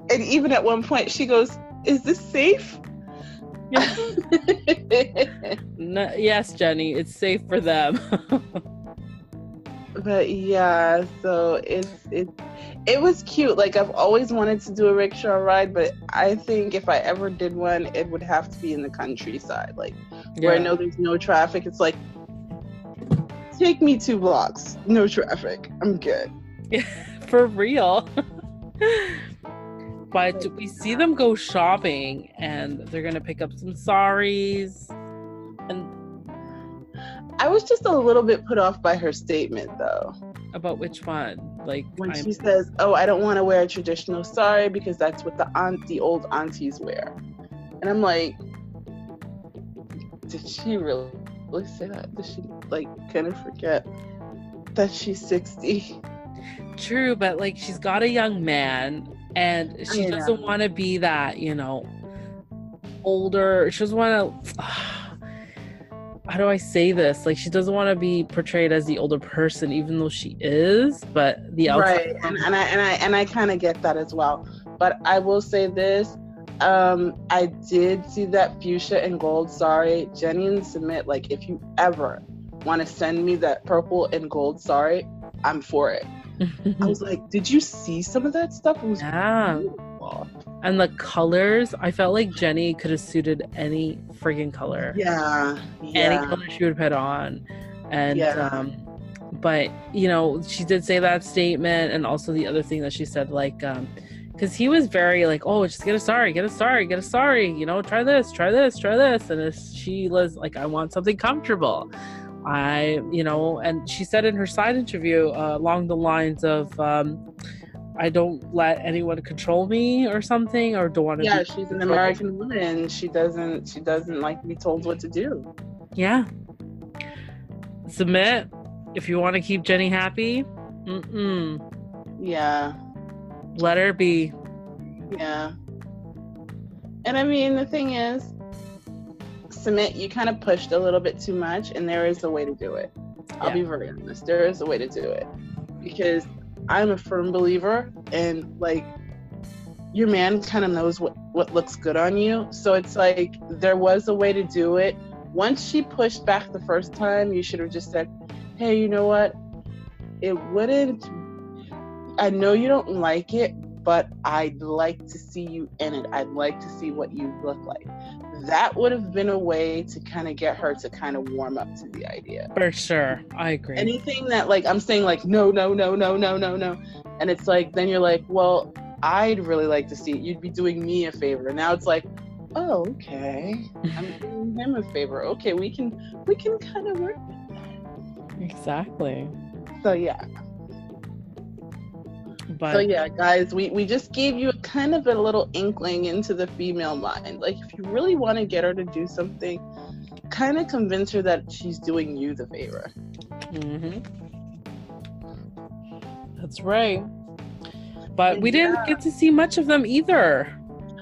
and even at one point, she goes, Is this safe? No, yes, Jenny, it's safe for them. but yeah, so it's it it was cute. Like I've always wanted to do a rickshaw ride, but I think if I ever did one, it would have to be in the countryside, like where I know there's no traffic. It's like take me two blocks, no traffic. I'm good. for real. But we see them go shopping and they're gonna pick up some saris and I was just a little bit put off by her statement though. about which one like When I'm- she says, "Oh, I don't want to wear a traditional sari because that's what the aunt, the old aunties wear," and I'm like, did she really, really say that? Did she like kind of forget that she's 60? true but like she's got a young man and she I doesn't want to be that you know older she doesn't want to how do i say this? Like she doesn't want to be portrayed as the older person even though she is but the outside right and, and i and i and i kind of get that as well. But i will say this um i did see that fuchsia and gold sari jenny and sumit like if you ever want to send me that purple and gold sari i'm for it i was like did you see some of that stuff? It was yeah. beautiful. and the colors i felt like jenny could have suited any freaking color. Yeah any color she would have put on. And Yeah. um but you know she did say that statement and also the other thing that she said like um because he was very like oh just get a sari get a sari get a sari you know try this try this try this. And she was like i want something comfortable i you know and she said in her side interview uh, along the lines of um I don't let anyone control me or something, or don't want to. Yeah, she's an American woman. She doesn't. She doesn't like to be told what to do. Yeah. Sumit if you want to keep Jenny happy. Mm-mm. Yeah. Let her be. Yeah. And I mean, the thing is, sumit. You kind of pushed a little bit too much, and there is a way to do it. I'll Yeah. be very honest. There is a way to do it because I'm a firm believer and like your man kind of knows what what looks good on you. So it's like there was a way to do it. Once she pushed back the first time, you should have just said, "Hey, you know what? It wouldn't. I know you don't like it, but I'd like to see you in it. I'd like to see what you look like." That would have been a way to kind of get her to kind of warm up to the idea For sure. I agree. anything that like I'm saying like no no no no no no no and it's like then you're like well I'd really like to see it you'd be doing me a favor now it's like oh okay I'm doing him a favor okay we can we can kind of work exactly. so yeah But so yeah guys we we just gave you a kind of a little inkling into the female mind like if you really want to get her to do something kind of convince her that she's doing you the favor Mhm. That's right. But we didn't get to see much of them either.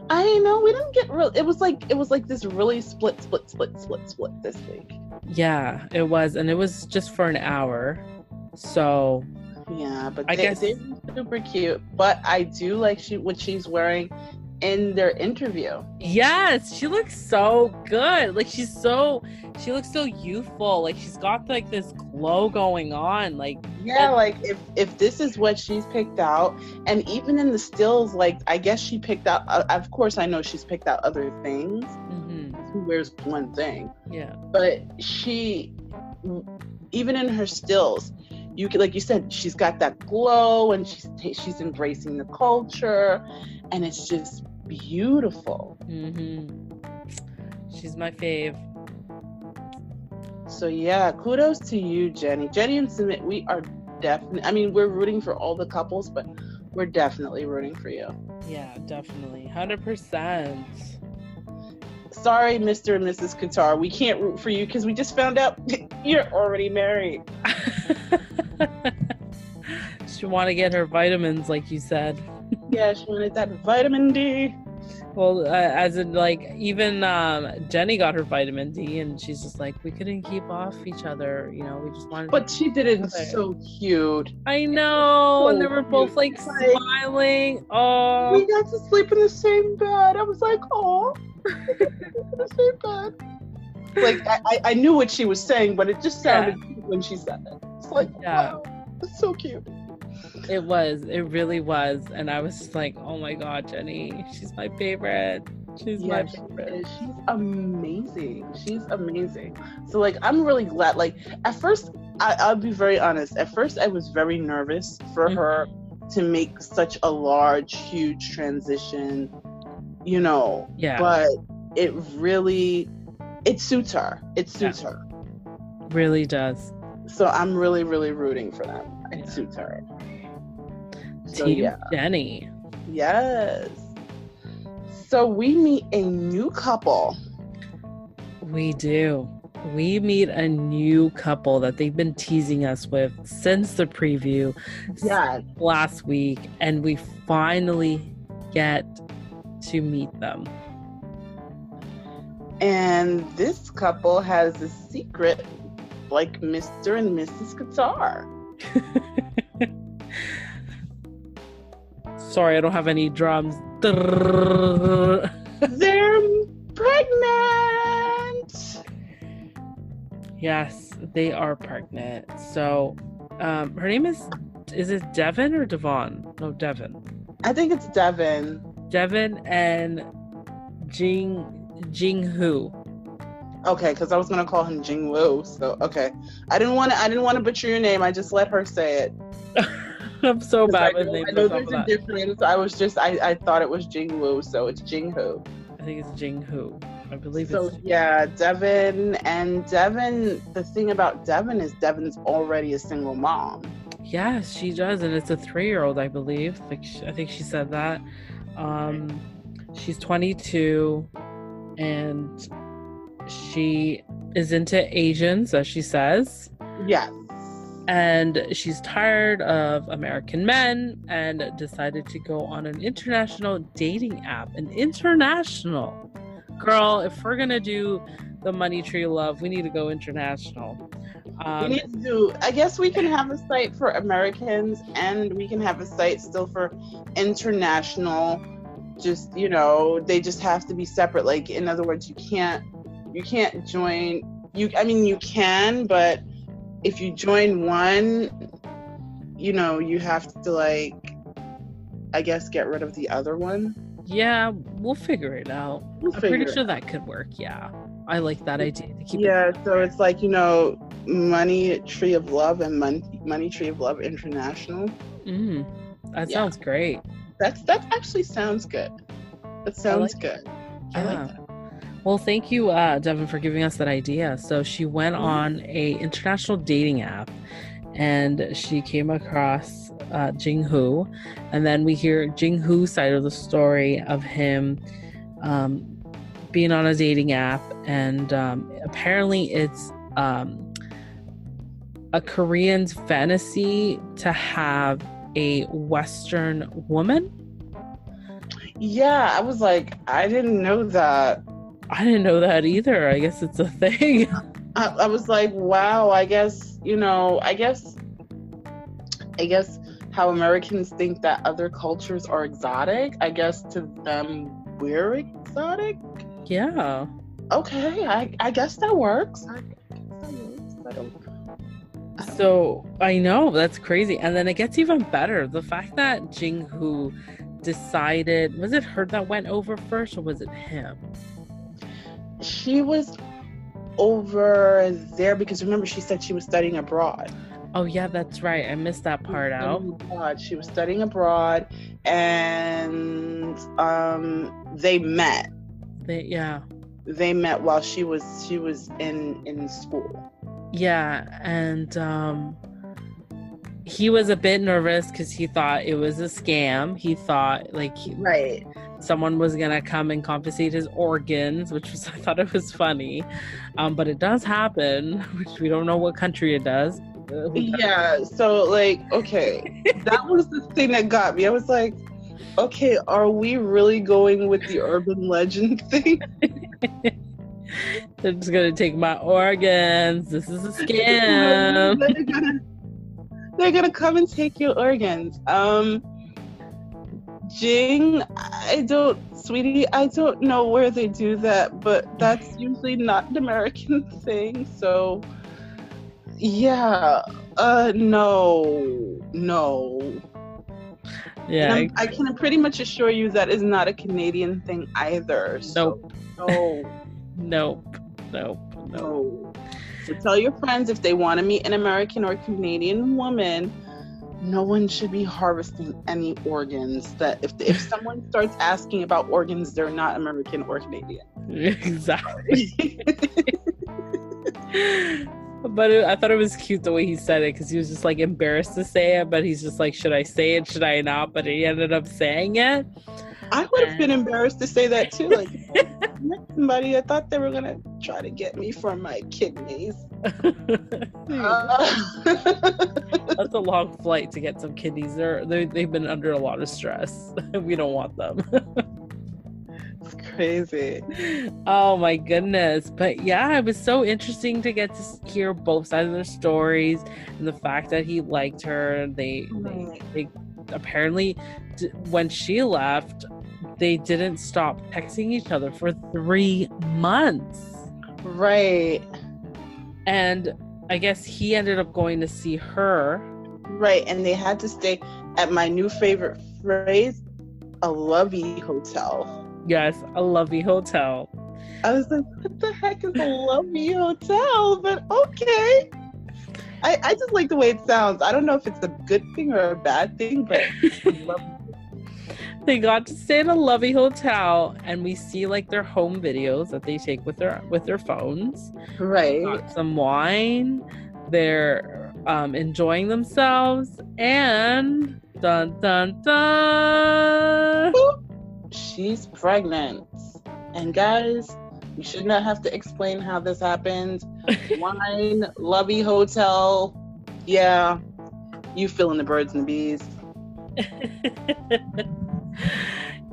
I know we didn't get real. It was like it was like this really split, split, split, split, split this week. Yeah, it was, and it was just for an hour. So Yeah, but I they, guess- they're super cute. But I do like she what she's wearing in their interview. yes, she looks so good. Like she's so, she looks so youthful. Like she's got like this glow going on. Like Yeah, And- like if if this is what she's picked out, and even in the stills, like I guess she picked out. Uh, of course, I know she's picked out other things. mhm, Who wears one thing? yeah, but she even in her stills you like you said she's got that glow and she's she's embracing the culture and it's just beautiful. Hmm she's my fave. so yeah kudos to you jenny. Jenny and sumit we are definitely i mean we're rooting for all the couples but we're definitely rooting for you. Yeah, definitely, hundred percent. sorry mr and mrs qatar. We can't root for you because we just found out you're already married She want to get her vitamins, like you said. yeah she wanted that vitamin d Well, uh, as in like even um, Jenny got her vitamin D, and she's just like, we couldn't keep off each other. You know, we just wanted. but she did it so cute I know, and they were both like like- smiling. Oh, we got to sleep in the same bed. I was like, oh, the same bed. Like I, I, I knew what she was saying, but it just sounded cute when she said it. Like, Yeah. wow, it's so cute. it was. It really was, and I was just like, oh my god, Jenny, she's my favorite. She's my Yeah, she favorite. is. She's amazing. She's amazing. So like, I'm really glad. Like at first, I, I'll be very honest. At first, I was very nervous for Mhm. her to make such a large, huge transition. You know, Yeah, but it really it suits her it suits her really does. So i'm really really rooting for them it Yeah. suits her so Team yeah Jenny. yes so we meet a new couple We do. We meet a new couple that they've been teasing us with since the preview yeah last week, and we finally get to meet them. and this couple has a secret like mr and mrs qatar Sorry, I don't have any drums. they're pregnant Yes, they are pregnant. So, um, her name is is it Devin or Devon? No, Devin. i think it's devin Devin and Jing Jing Hu. Okay because i was gonna call him jing Woo. so okay i didn't want to i didn't want to butcher your name i just let her say it I'm so bad I with know, names. I know there's a difference. I was just I, I thought it was Jing Woo, so it's Jing Hu. I think it's Jing Hu. I believe So it's yeah, Devin and Devin. The thing about Devin is Devin's already a single mom. Yes, she does, and it's a three-year-old, I believe. Like I think she said that. Um, she's 22, and she is into Asians, as she says, Yes. and she's tired of American men, and decided to go on an international dating app. An international girl. If we're gonna do the money tree love, we need to go international. we Um, need to do, I guess we can have a site for Americans and we can have a site still for international. Just, you know, they just have to be separate. Like, in other words, you can't, you can't join, you, I mean, you can, but if you join one, you know, you have to, like, I guess get rid of the other one. Yeah, we'll figure it out. We'll I'm pretty sure that could work. Yeah, I like that idea. To keep it yeah so it's like you know money tree of love and money, money tree of love international Mm, that Yeah. sounds great. that's that actually sounds good that sounds like good I like Yeah. Well, thank you, uh, Devin, for giving us that idea. So she went Mhm. on a international dating app, and she came across uh, Jing Hu, and then we hear Jing Hu's side of the story of him um, being on a dating app, and um, apparently it's um, a Korean's fantasy to have a Western woman. yeah i was like i didn't know that I didn't know that either. I guess it's a thing. I, I was like wow i guess you know i guess i guess how americans think that other cultures are exotic i guess to them we're exotic yeah. okay i, I guess that works I that works. I don't So I know that's crazy. And then it gets even better. The fact that Jing Hu decided was it her that went over first or was it him? She was over there because remember she said she was studying abroad. Oh yeah, that's right. I missed that part out. Abroad. She was studying abroad, and um, they met. They, yeah. They met while she was she was in in school. Yeah. And um he was a bit nervous because he thought it was a scam. He thought like he, Right. Someone was gonna come and confiscate his organs, which was I thought it was funny, um, but it does happen, which we don't know what country it does. Yeah. So like, okay, that was the thing that got me. I was like, okay, are we really going with the urban legend thing? They're just gonna take my organs. This is a scam. they're, gonna, they're gonna come and take your organs. Um, Jing, I don't, sweetie, I don't know where they do that, but that's usually not an American thing. So, yeah, uh, no, no. Yeah. I can pretty much assure you that is not a Canadian thing either. So, no. Nope. Nope. Nope. No. So tell your friends if they want to meet an American or Canadian woman, no one should be harvesting any organs. That if if someone starts asking about organs, they're not American or Canadian. exactly. but it, I thought it was cute the way he said it because he was just like embarrassed to say it, but he's just like, should I say it? Should I not? But he ended up saying it. I would have been embarrassed to say that too. Like somebody, I thought they were gonna try to get me for my kidneys. Uh, That's a long flight to get some kidneys. They're, they they've been under a lot of stress. we don't want them. it's crazy. oh my goodness. But yeah, it was so interesting to get to hear both sides of their stories and the fact that he liked her. They they, they apparently when she left, they didn't stop texting each other for 3 months. Right. And I guess he ended up going to see her. Right. And they had to stay at my new favorite phrase, a lovey hotel. Yes, a lovey hotel. I was like, what the heck is a lovey hotel? But okay. I, I just like the way it sounds. I don't know if it's a good thing or a bad thing, but They got to stay in a lovey hotel and we see like their home videos that they take with their with their phones. right. Got some wine. They're um, enjoying themselves, and dun dun dun. She's pregnant. And guys, you should not have to explain how this happened. Wine, lovey hotel. Yeah, you feeling the birds and the bees.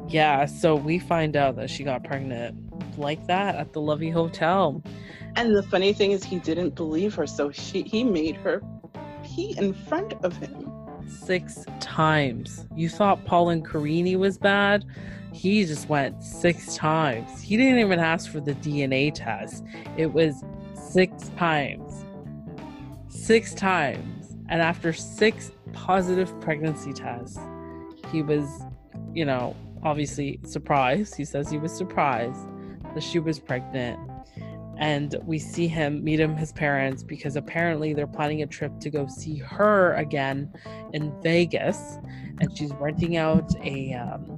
yeah, so we find out that she got pregnant like that at the Lovey Hotel. And the funny thing is, he didn't believe her, so she he made her pee in front of him six times. You thought Paul and Karine was bad. He just went six times. He didn't even ask for the DNA test. It was six times. Six times. And after six positive pregnancy tests, he was, you know, obviously surprised. He says he was surprised that she was pregnant. And we see him meet him his parents because apparently they're planning a trip to go see her again in Vegas, and she's renting out a um,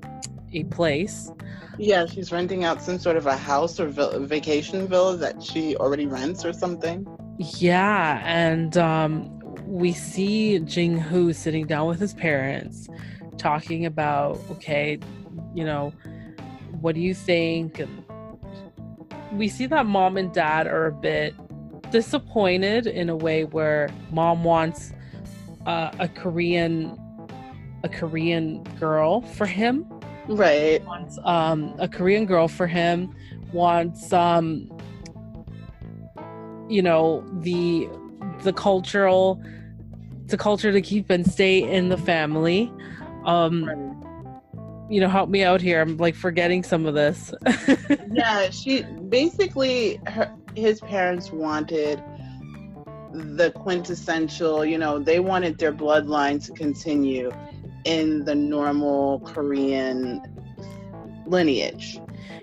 a place. Yeah, she's renting out some sort of a house or vacation villa that she already rents or something. Yeah, and um, we see Jing Hu sitting down with his parents, talking about okay, you know, what do you think? And we see that mom and dad are a bit disappointed in a way where mom wants uh, a Korean a Korean girl for him. Right. Wants um a Korean girl for him. Wants um you know the the cultural the culture to keep and stay in the family. Um you know help me out here. I'm like forgetting some of this. Yeah she basically her, his parents wanted the quintessential you know they wanted their bloodline to continue in the normal korean lineage.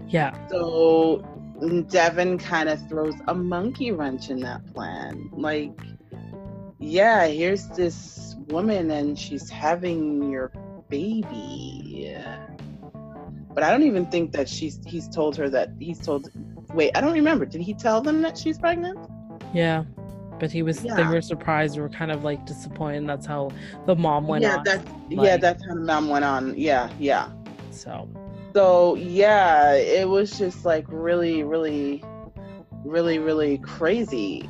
Yeah. So devin kind of throws a monkey wrench in that plan. Like yeah here's this woman and she's having your baby. But I don't even think that she's he's told her that he's told wait, I don't remember. Did he tell them that she's pregnant? Yeah. But he was yeah. they were surprised, they were kind of like disappointed. That's how the mom went yeah, on. That's, like, yeah, that's how the mom went on. Yeah, yeah. So so yeah, it was just like really, really, really, really crazy.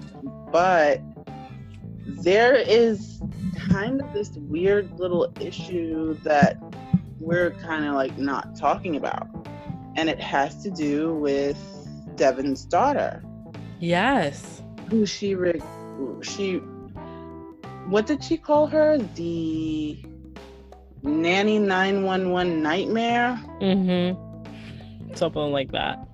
But there is kind of this weird little issue that we're kind of like not talking about. And it has to do with Devin's daughter. Yes. Who she re- she what did she call her? The nanny 911 nightmare? Mhm. Something like that.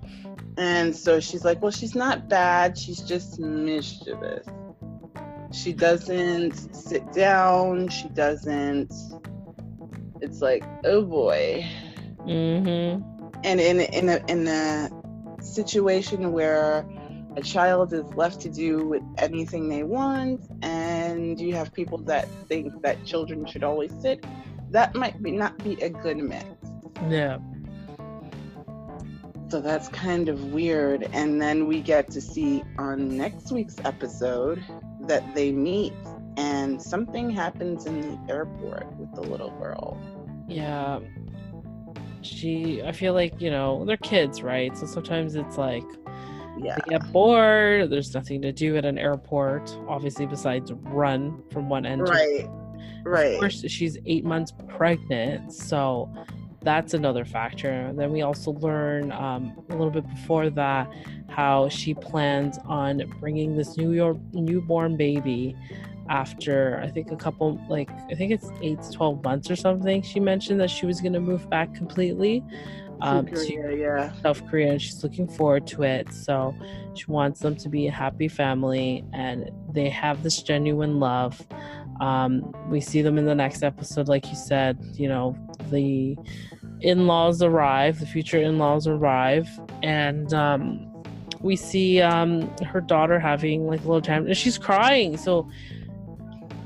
And so she's like, "Well, she's not bad. She's just mischievous." She doesn't sit down. She doesn't. It's like, oh boy. Mm-hmm. And in in a in a situation where a child is left to do with anything they want, and you have people that think that children should always sit, that might be not be a good mix. Yeah. So that's kind of weird. And then we get to see on next week's episode that they meet and something happens in the airport with the little girl. Yeah. She I feel like, you know, they're kids, right? So sometimes it's like yeah. they get bored, there's nothing to do at an airport, obviously besides run from one end right. to Right. Of course, she's eight months pregnant, so that's another factor. And then we also learn um, a little bit before that how she plans on bringing this New York newborn baby after I think a couple like I think it's eight to twelve months or something. She mentioned that she was going to move back completely um, Korea, to yeah. South Korea, and she's looking forward to it. So she wants them to be a happy family, and they have this genuine love. Um, we see them in the next episode, like you said. You know, the in-laws arrive, the future in-laws arrive, and um, we see um, her daughter having like a little time, and she's crying. So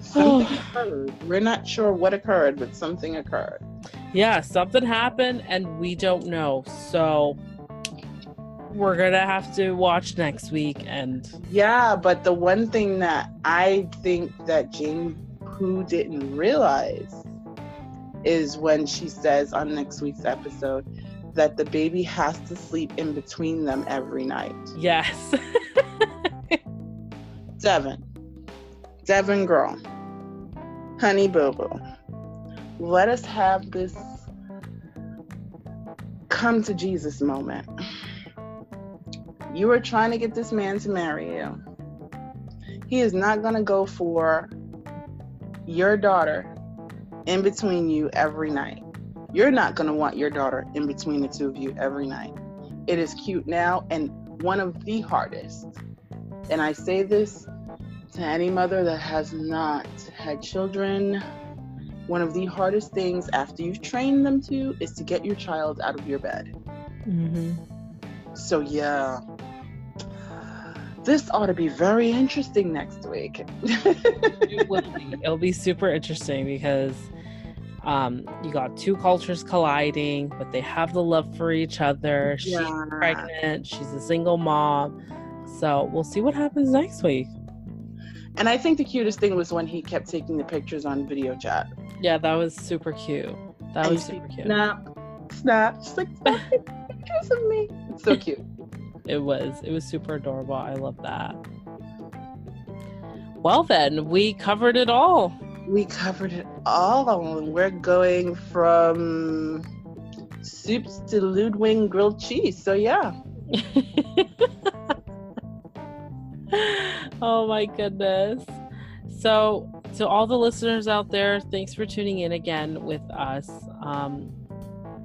something occurred. We're not sure what occurred, but something occurred. Yeah, something happened, and we don't know. So we're gonna have to watch next week and Yeah, but the one thing that I think that Jane Pooh didn't realize is when she says on next week's episode that the baby has to sleep in between them every night. yes. Devin. Devin girl. Honey boo boo. Let us have this come to Jesus moment. You are trying to get this man to marry you. He is not going to go for your daughter in between you every night. You're not going to want your daughter in between the two of you every night. It is cute now and one of the hardest. And I say this to any mother that has not had children. One of the hardest things after you've trained them to is to get your child out of your bed. hmm So, yeah. This ought to be very interesting next week. It will be. It'll be super interesting because um, you got two cultures colliding, but they have the love for each other. She's pregnant. She's a single mom. So we'll see what happens next week. And I think the cutest thing was when he kept taking the pictures on video chat. Yeah, that was super cute. That And was super cute. Snap, snap. She's like, "Snap pictures of me. It's so cute. It was. It was super adorable. I love that. Well, then we covered it all. We covered it all. We're going from soups to Ludwig grilled cheese. So yeah. oh my goodness. So, to all the listeners out there, thanks for tuning in again with us. Um,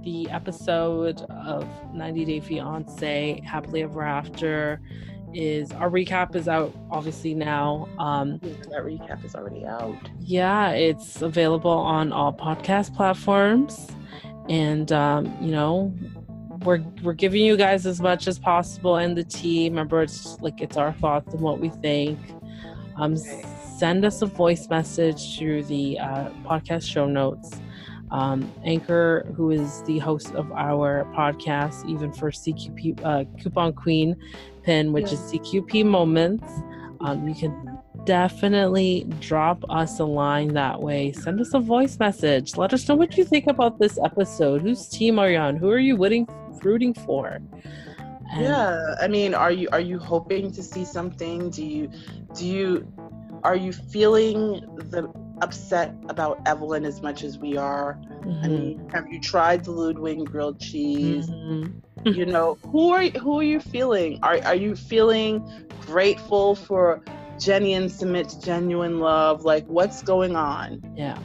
the episode of 90 Day Fiance Happily Ever After is our recap is out obviously now. Um, That recap is already out. yeah, it's available on all podcast platforms, and um, you know, we're we're giving you guys as much as possible and the tea. Remember, it's like it's our thoughts and what we think. Um, Okay. send us a voice message through the uh, podcast show notes. Um, Anchor, who is the host of our podcast, even for CQP uh, Coupon Queen pin, which is CQP Moments. Um, you can definitely drop us a line that way. Send us a voice message. Let us know what you think about this episode. Whose team are you on? Who are you rooting, rooting for? And- yeah. I mean, are you are you hoping to see something? Do you do you are you feeling the upset about Evelin as much as we are? I Mhm. mean, have you tried the Ludwig grilled cheese? Mhm. you know who are who are you feeling are are you feeling grateful for Jenny and Sumit's genuine love like what's going on Yeah.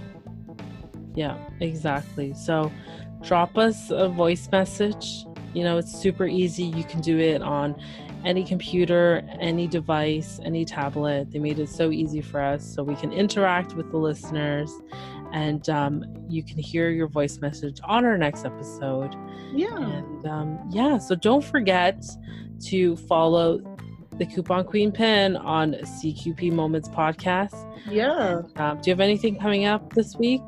Yeah, exactly. So drop us a voice message. You know, it's super easy. You can do it on any computer, any device, any tablet. They made it so easy for us so we can interact with the listeners and um, you can hear your voice message on our next episode. yeah And um, yeah, so don't forget to follow the Coupon Queen pin on CQP Moments podcast. yeah Um, do you have anything coming up this week?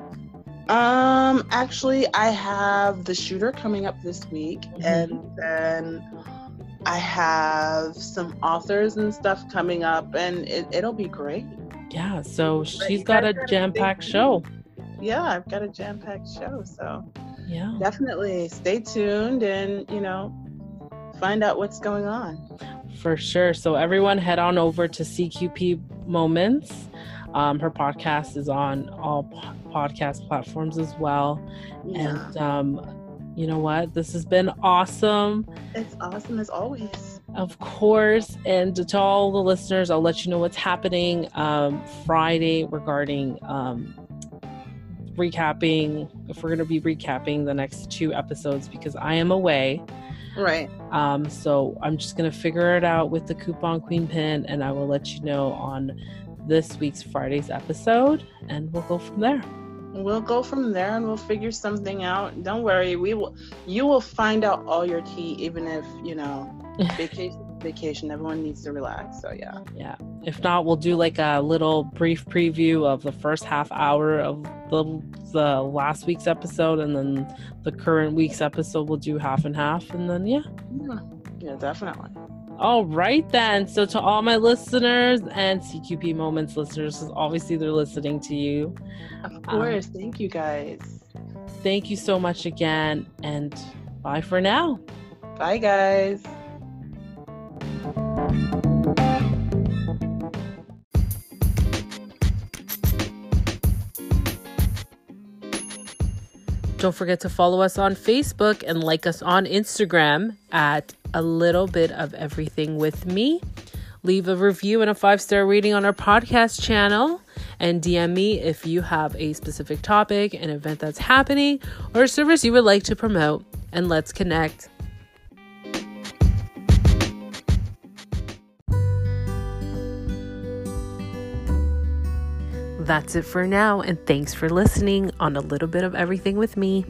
um actually I have the shooter coming up this week Mhm. and then I have some authors and stuff coming up and it, it'll be great Yeah, so she's got a jam packed show. yeah I've got a jam-packed show so Yeah, definitely stay tuned and you know find out what's going on for sure. So everyone head on over to CQP Moments. Um, her podcast is on all po- podcast platforms as well. yeah And um, you know what? This has been awesome. it's awesome as always Of course, and to all the listeners, I'll let you know what's happening um, Friday regarding um, recapping. If we're going to be recapping the next two episodes because I am away. right Um, so I'm just going to figure it out with the coupon queen pin and I will let you know on this week's Friday's episode and we'll go from there. We'll go from there and we'll figure something out don't worry we will you will find out all your tea even if you know vacation vacation everyone needs to relax so yeah Yeah. If not, we'll do like a little brief preview of the first half hour of the the last week's episode, and then the current week's episode. We'll do half and half, and then yeah, Yeah. Yeah, definitely. All right, then. So, to all my listeners and CQP Moments listeners, obviously they're listening to you. Of course. Um, thank you guys. Thank you so much again. And bye for now. Bye, guys. Don't forget to follow us on Facebook and like us on Instagram at a little bit of everything with me. Leave a review and a five star rating on our podcast channel and DM me if you have a specific topic, an event that's happening, or a service you would like to promote. And let's connect. That's it for now, and thanks for listening on a little bit of everything with me.